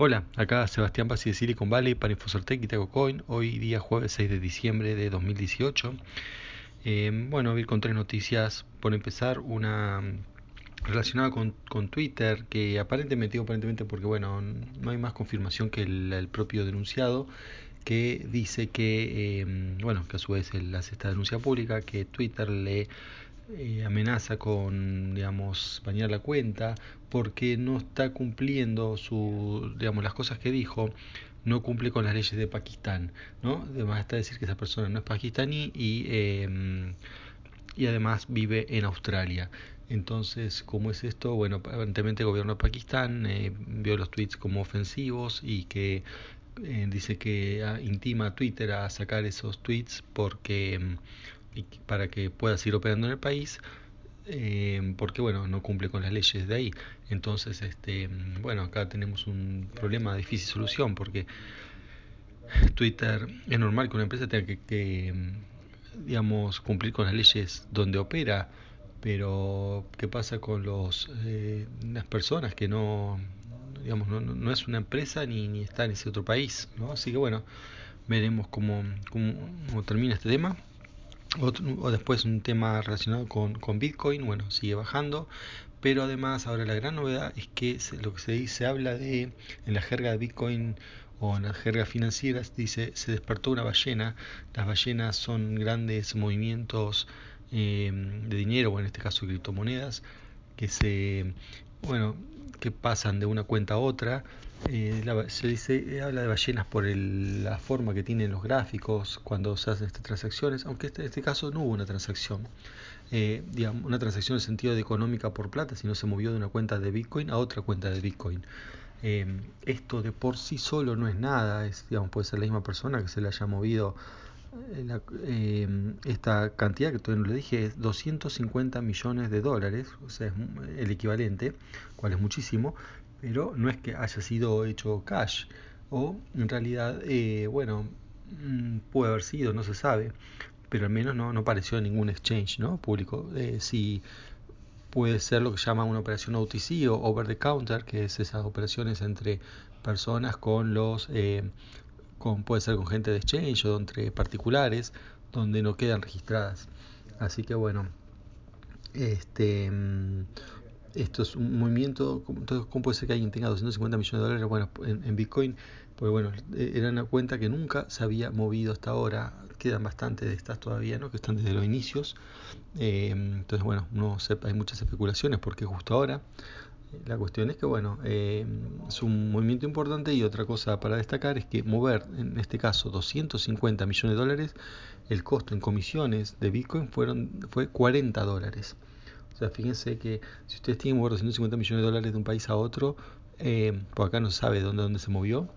Hola, acá Sebastián Pasi de Silicon Valley para Infocertec y Teco Coin. Hoy día jueves 6 de diciembre de 2018. Eh, bueno, voy con tres noticias. Por empezar, una relacionada con, Twitter, que aparentemente, aparentemente porque bueno, no hay más confirmación que el, propio denunciado, que dice que, eh, bueno, que a su vez él hace esta denuncia pública, que Twitter le eh, amenaza con, digamos, bañar la cuenta porque no está cumpliendo su, digamos, las cosas que dijo, no cumple con las leyes de Pakistán, ¿no? Además está decir que esa persona no es pakistaní y, eh, y además vive en Australia. Entonces, ¿cómo es esto? Bueno, aparentemente el gobierno de Pakistán eh, vio los tweets como ofensivos y que eh, dice que ah, intima a Twitter a sacar esos tweets porque y para que pueda seguir operando en el país eh, porque bueno no cumple con las leyes de ahí entonces este bueno acá tenemos un problema de difícil solución porque Twitter es normal que una empresa tenga que, que digamos cumplir con las leyes donde opera pero qué pasa con los eh, las personas que no digamos no, no, es una empresa ni, ni está en ese otro país ¿no? así que bueno veremos cómo, cómo termina este tema o después un tema relacionado con, con, Bitcoin, bueno, sigue bajando, pero además ahora la gran novedad es que se, lo que se dice, se habla de, en la jerga de Bitcoin o en las jergas financieras, dice, se despertó una ballena, las ballenas son grandes movimientos eh, de dinero, o en este caso criptomonedas, que se, bueno, que pasan de una cuenta a otra. Eh, la, se dice, habla de ballenas por el, la forma que tienen los gráficos cuando se hacen estas transacciones, aunque este, en este caso no hubo una transacción, eh, digamos, una transacción en sentido de económica por plata, sino se movió de una cuenta de Bitcoin a otra cuenta de Bitcoin. Eh, esto de por sí solo no es nada, es, digamos, puede ser la misma persona que se le haya movido la, eh, esta cantidad que todavía no le dije es 250 millones de dólares, o sea, es el equivalente, cual es muchísimo, pero no es que haya sido hecho cash, o en realidad, eh, bueno, puede haber sido, no se sabe, pero al menos no, no apareció en ningún exchange ¿no? público. Eh, si puede ser lo que llama una operación OTC o over the counter, que es esas operaciones entre personas con los eh, con, puede ser con gente de exchange o entre particulares, donde no quedan registradas. Así que bueno, este esto es un movimiento, entonces ¿cómo puede ser que alguien tenga 250 millones de dólares bueno, en, Bitcoin? Pues bueno, era una cuenta que nunca se había movido hasta ahora, quedan bastantes de estas todavía, ¿no? que están desde los inicios, eh, entonces bueno, no sepa, hay muchas especulaciones porque justo ahora la cuestión es que, bueno, eh, es un movimiento importante y otra cosa para destacar es que mover, en este caso, 250 millones de dólares, el costo en comisiones de Bitcoin fueron, fue 40 dólares. O sea, fíjense que si ustedes tienen que mover 250 millones de dólares de un país a otro, eh, por acá no se sabe dónde, dónde se movió,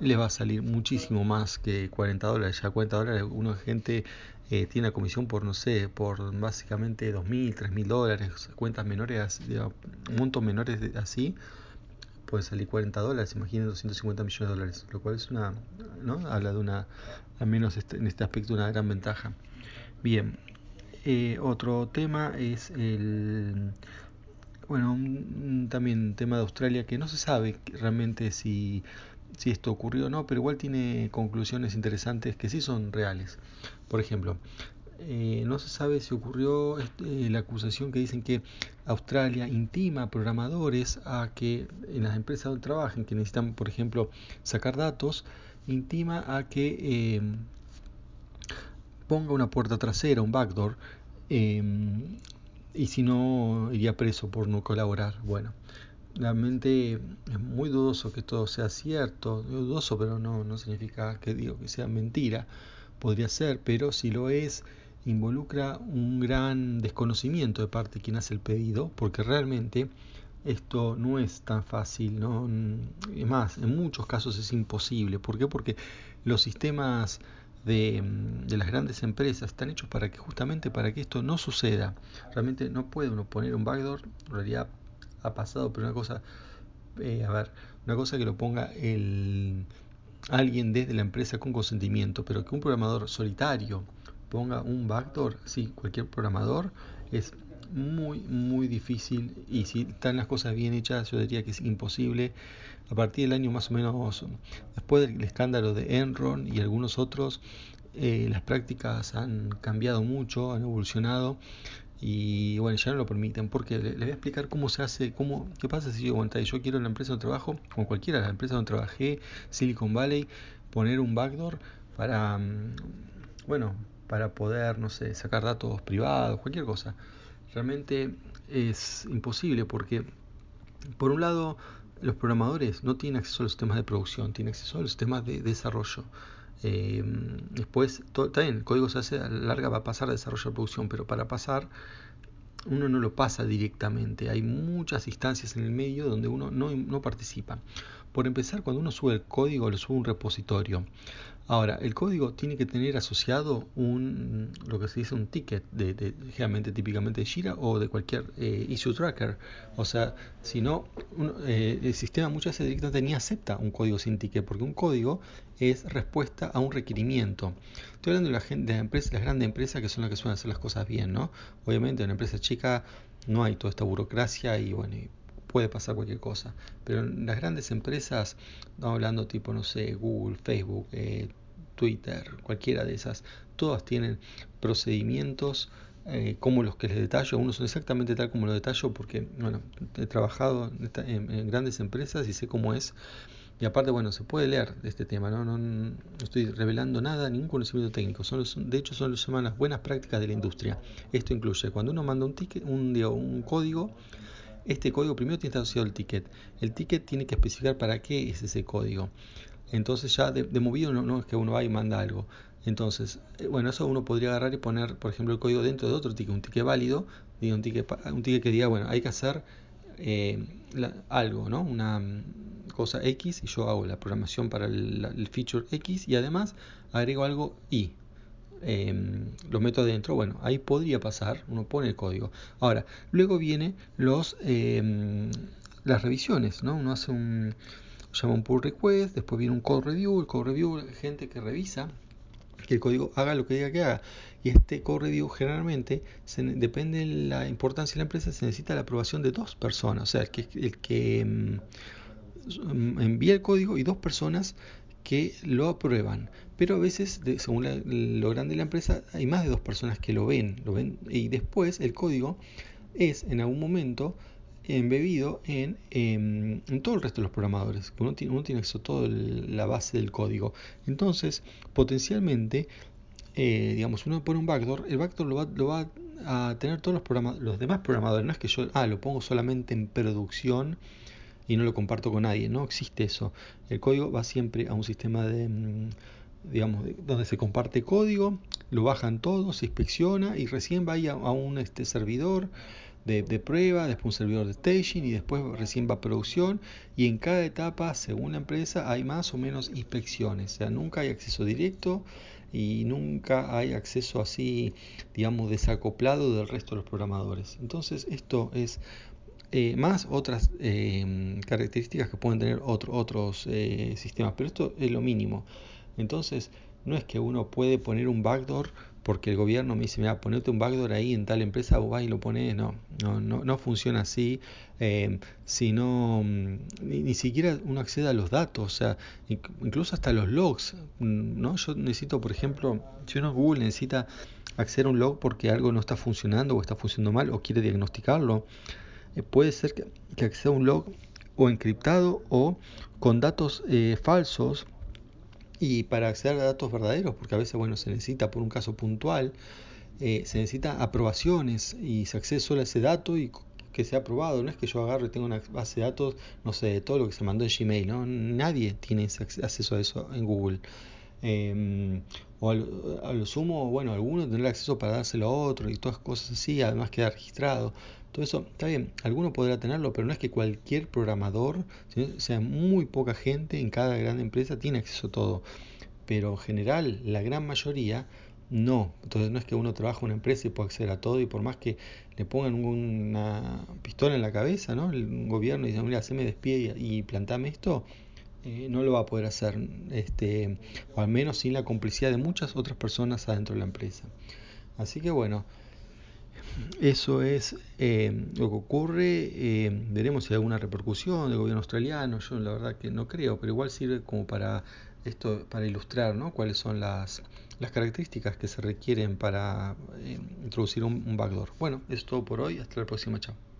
les va a salir muchísimo más que 40 dólares. Ya 40 dólares, una gente eh, tiene comisión por, no sé, por básicamente 2.000, 3.000 dólares, cuentas menores, montos menores de, así, puede salir 40 dólares, imaginen 250 millones de dólares, lo cual es una, ¿no? Habla de una, al menos este, en este aspecto, una gran ventaja. Bien, eh, otro tema es el bueno, también tema de Australia que no se sabe realmente si si esto ocurrió o no, pero igual tiene conclusiones interesantes que sí son reales. Por ejemplo, eh, no se sabe si ocurrió este, la acusación que dicen que Australia intima a programadores a que en las empresas donde trabajen, que necesitan, por ejemplo, sacar datos, intima a que eh, ponga una puerta trasera, un backdoor, eh, y si no, iría preso por no colaborar. Bueno, realmente es muy dudoso que todo sea cierto, dudoso pero no, no significa que digo que sea mentira, podría ser, pero si lo es, involucra un gran desconocimiento de parte de quien hace el pedido, porque realmente esto no es tan fácil, ¿no? Es más, en muchos casos es imposible. ¿Por qué? Porque los sistemas de, de, las grandes empresas están hechos para que justamente para que esto no suceda. Realmente no puede uno poner un backdoor, en realidad ha pasado, pero una cosa, eh, a ver, una cosa que lo ponga el alguien desde la empresa con consentimiento, pero que un programador solitario ponga un backdoor, sí, cualquier programador es muy, muy difícil y si están las cosas bien hechas, yo diría que es imposible. A partir del año más o menos, después del escándalo de Enron y algunos otros, eh, las prácticas han cambiado mucho, han evolucionado y bueno, ya no lo permiten porque le, voy a explicar cómo se hace, cómo, qué pasa si yo, bueno, yo quiero en la empresa donde trabajo, como cualquiera de las empresas donde trabajé, Silicon Valley, poner un backdoor para, mm, bueno, para poder, no sé, sacar datos privados, cualquier cosa. Realmente es imposible porque, por un lado, los programadores no tienen acceso a los sistemas de producción, tienen acceso a los sistemas de desarrollo. Eh, después, también el código se hace a la larga, va a pasar a producción, pero para pasar uno no lo pasa directamente. Hay muchas instancias en el medio donde uno no, no participa. Por empezar, cuando uno sube el código, lo sube a un repositorio. Ahora, el código tiene que tener asociado un, lo que se dice un ticket, de, de generalmente típicamente de Jira o de cualquier eh, issue tracker. O sea, si no, eh, el sistema muchas veces directamente ni acepta un código sin ticket, porque un código es respuesta a un requerimiento. Estoy hablando de, la gente, de las, grandes empresas que son las que suelen hacer las cosas bien, ¿no? Obviamente en una empresa chica no hay toda esta burocracia y bueno, puede pasar cualquier cosa. Pero en las grandes empresas, hablando tipo, no sé, Google, Facebook, eh, Twitter, cualquiera de esas, todas tienen procedimientos eh, como los que les detallo. Unos son exactamente tal como los detallo porque, bueno, he trabajado en, grandes empresas y sé cómo es. Y aparte, bueno, se puede leer de este tema, ¿no? No, estoy revelando nada, ningún conocimiento técnico. Son de hecho, son lo que se llaman las buenas prácticas de la industria. Esto incluye cuando uno manda un ticket, un, un código, este código primero tiene que estar asociado al ticket. El ticket tiene que especificar para qué es ese código. Entonces ya de, movido no, es que uno va y manda algo. Entonces, eh, bueno, eso uno podría agarrar y poner, por ejemplo, el código dentro de otro ticket, un ticket válido, un ticket, un ticket que diga, bueno, hay que hacer eh, algo, ¿no? Una mm, cosa X y yo hago la programación para el feature X y además agrego algo Y, Em, lo meto adentro, bueno, ahí podría pasar, uno pone el código. Ahora, luego viene los em, las revisiones, ¿no? Uno hace un llama un pull request, después viene un code review, el code review, gente que revisa que el código haga lo que diga que haga. Y este code review generalmente, depende de la importancia de la empresa, se necesita la aprobación de dos personas, o sea, el que, el que em, envía el código y dos personas que lo aprueban. Pero a veces, según lo grande de la empresa, hay más de dos personas que lo ven, lo ven y después el código es en algún momento embebido en, em, todo el resto de los programadores. Uno tiene, uno tiene acceso a toda la base del código. Entonces, potencialmente, eh, digamos, uno pone un backdoor, el backdoor lo va, lo va a tener todos los, los demás programadores. No es que yo, ah, lo pongo solamente en producción y no lo comparto con nadie. No existe eso. El código va siempre a un sistema de, mm, digamos, donde se comparte código, lo bajan todos, se inspecciona y recién va a, un este, servidor de, prueba, después un servidor de staging y después recién va a producción y en cada etapa, según la empresa, hay más o menos inspecciones. O sea, nunca hay acceso directo y nunca hay acceso así, digamos, desacoplado del resto de los programadores. Entonces, esto es eh, más otras eh, características que pueden tener otros eh, sistemas, pero esto es lo mínimo. Entonces, no es que uno puede poner un backdoor porque el gobierno me dice, mira, ponete un backdoor ahí en tal empresa, vos vas y lo pones, no, no, no, no funciona así, sino mm, ni, ni, siquiera uno accede a los datos, o sea, incluso hasta los logs, mm, ¿no? Yo necesito, por ejemplo, si uno Google necesita acceder a un log porque algo no está funcionando o está funcionando mal o quiere diagnosticarlo, puede ser que, que, acceda a un log o encriptado o con datos eh, falsos y para acceder a datos verdaderos, porque a veces bueno se necesita por un caso puntual, eh, se necesita aprobaciones y se accede solo a ese dato y que sea aprobado. No es que yo agarre y tenga una base de datos, no sé, de todo lo que se mandó en Gmail, ¿no? Nadie tiene acceso a eso en Google. Em, o a lo, sumo, bueno, alguno tendrá acceso para dárselo a otro y todas cosas así, además queda registrado. Todo eso está bien, alguno podrá tenerlo, pero no es que cualquier programador, o sea, muy poca gente en cada gran empresa tiene acceso a todo. Pero en general, la gran mayoría no. Entonces no es que uno trabaja en una empresa y pueda acceder a todo y por más que le pongan una pistola en la cabeza, ¿no? El gobierno dice, mira, se me despide y plantame esto, eh, no lo va a poder hacer, este, o al menos sin la complicidad de muchas otras personas adentro de la empresa. Así que bueno, eso es eh, lo que ocurre. Eh, veremos si hay alguna repercusión del gobierno australiano. Yo la verdad que no creo, pero igual sirve como para esto, para ilustrar ¿no? cuáles son las, las características que se requieren para eh, introducir un, un backdoor. Bueno, es todo por hoy. Hasta la próxima. Chao.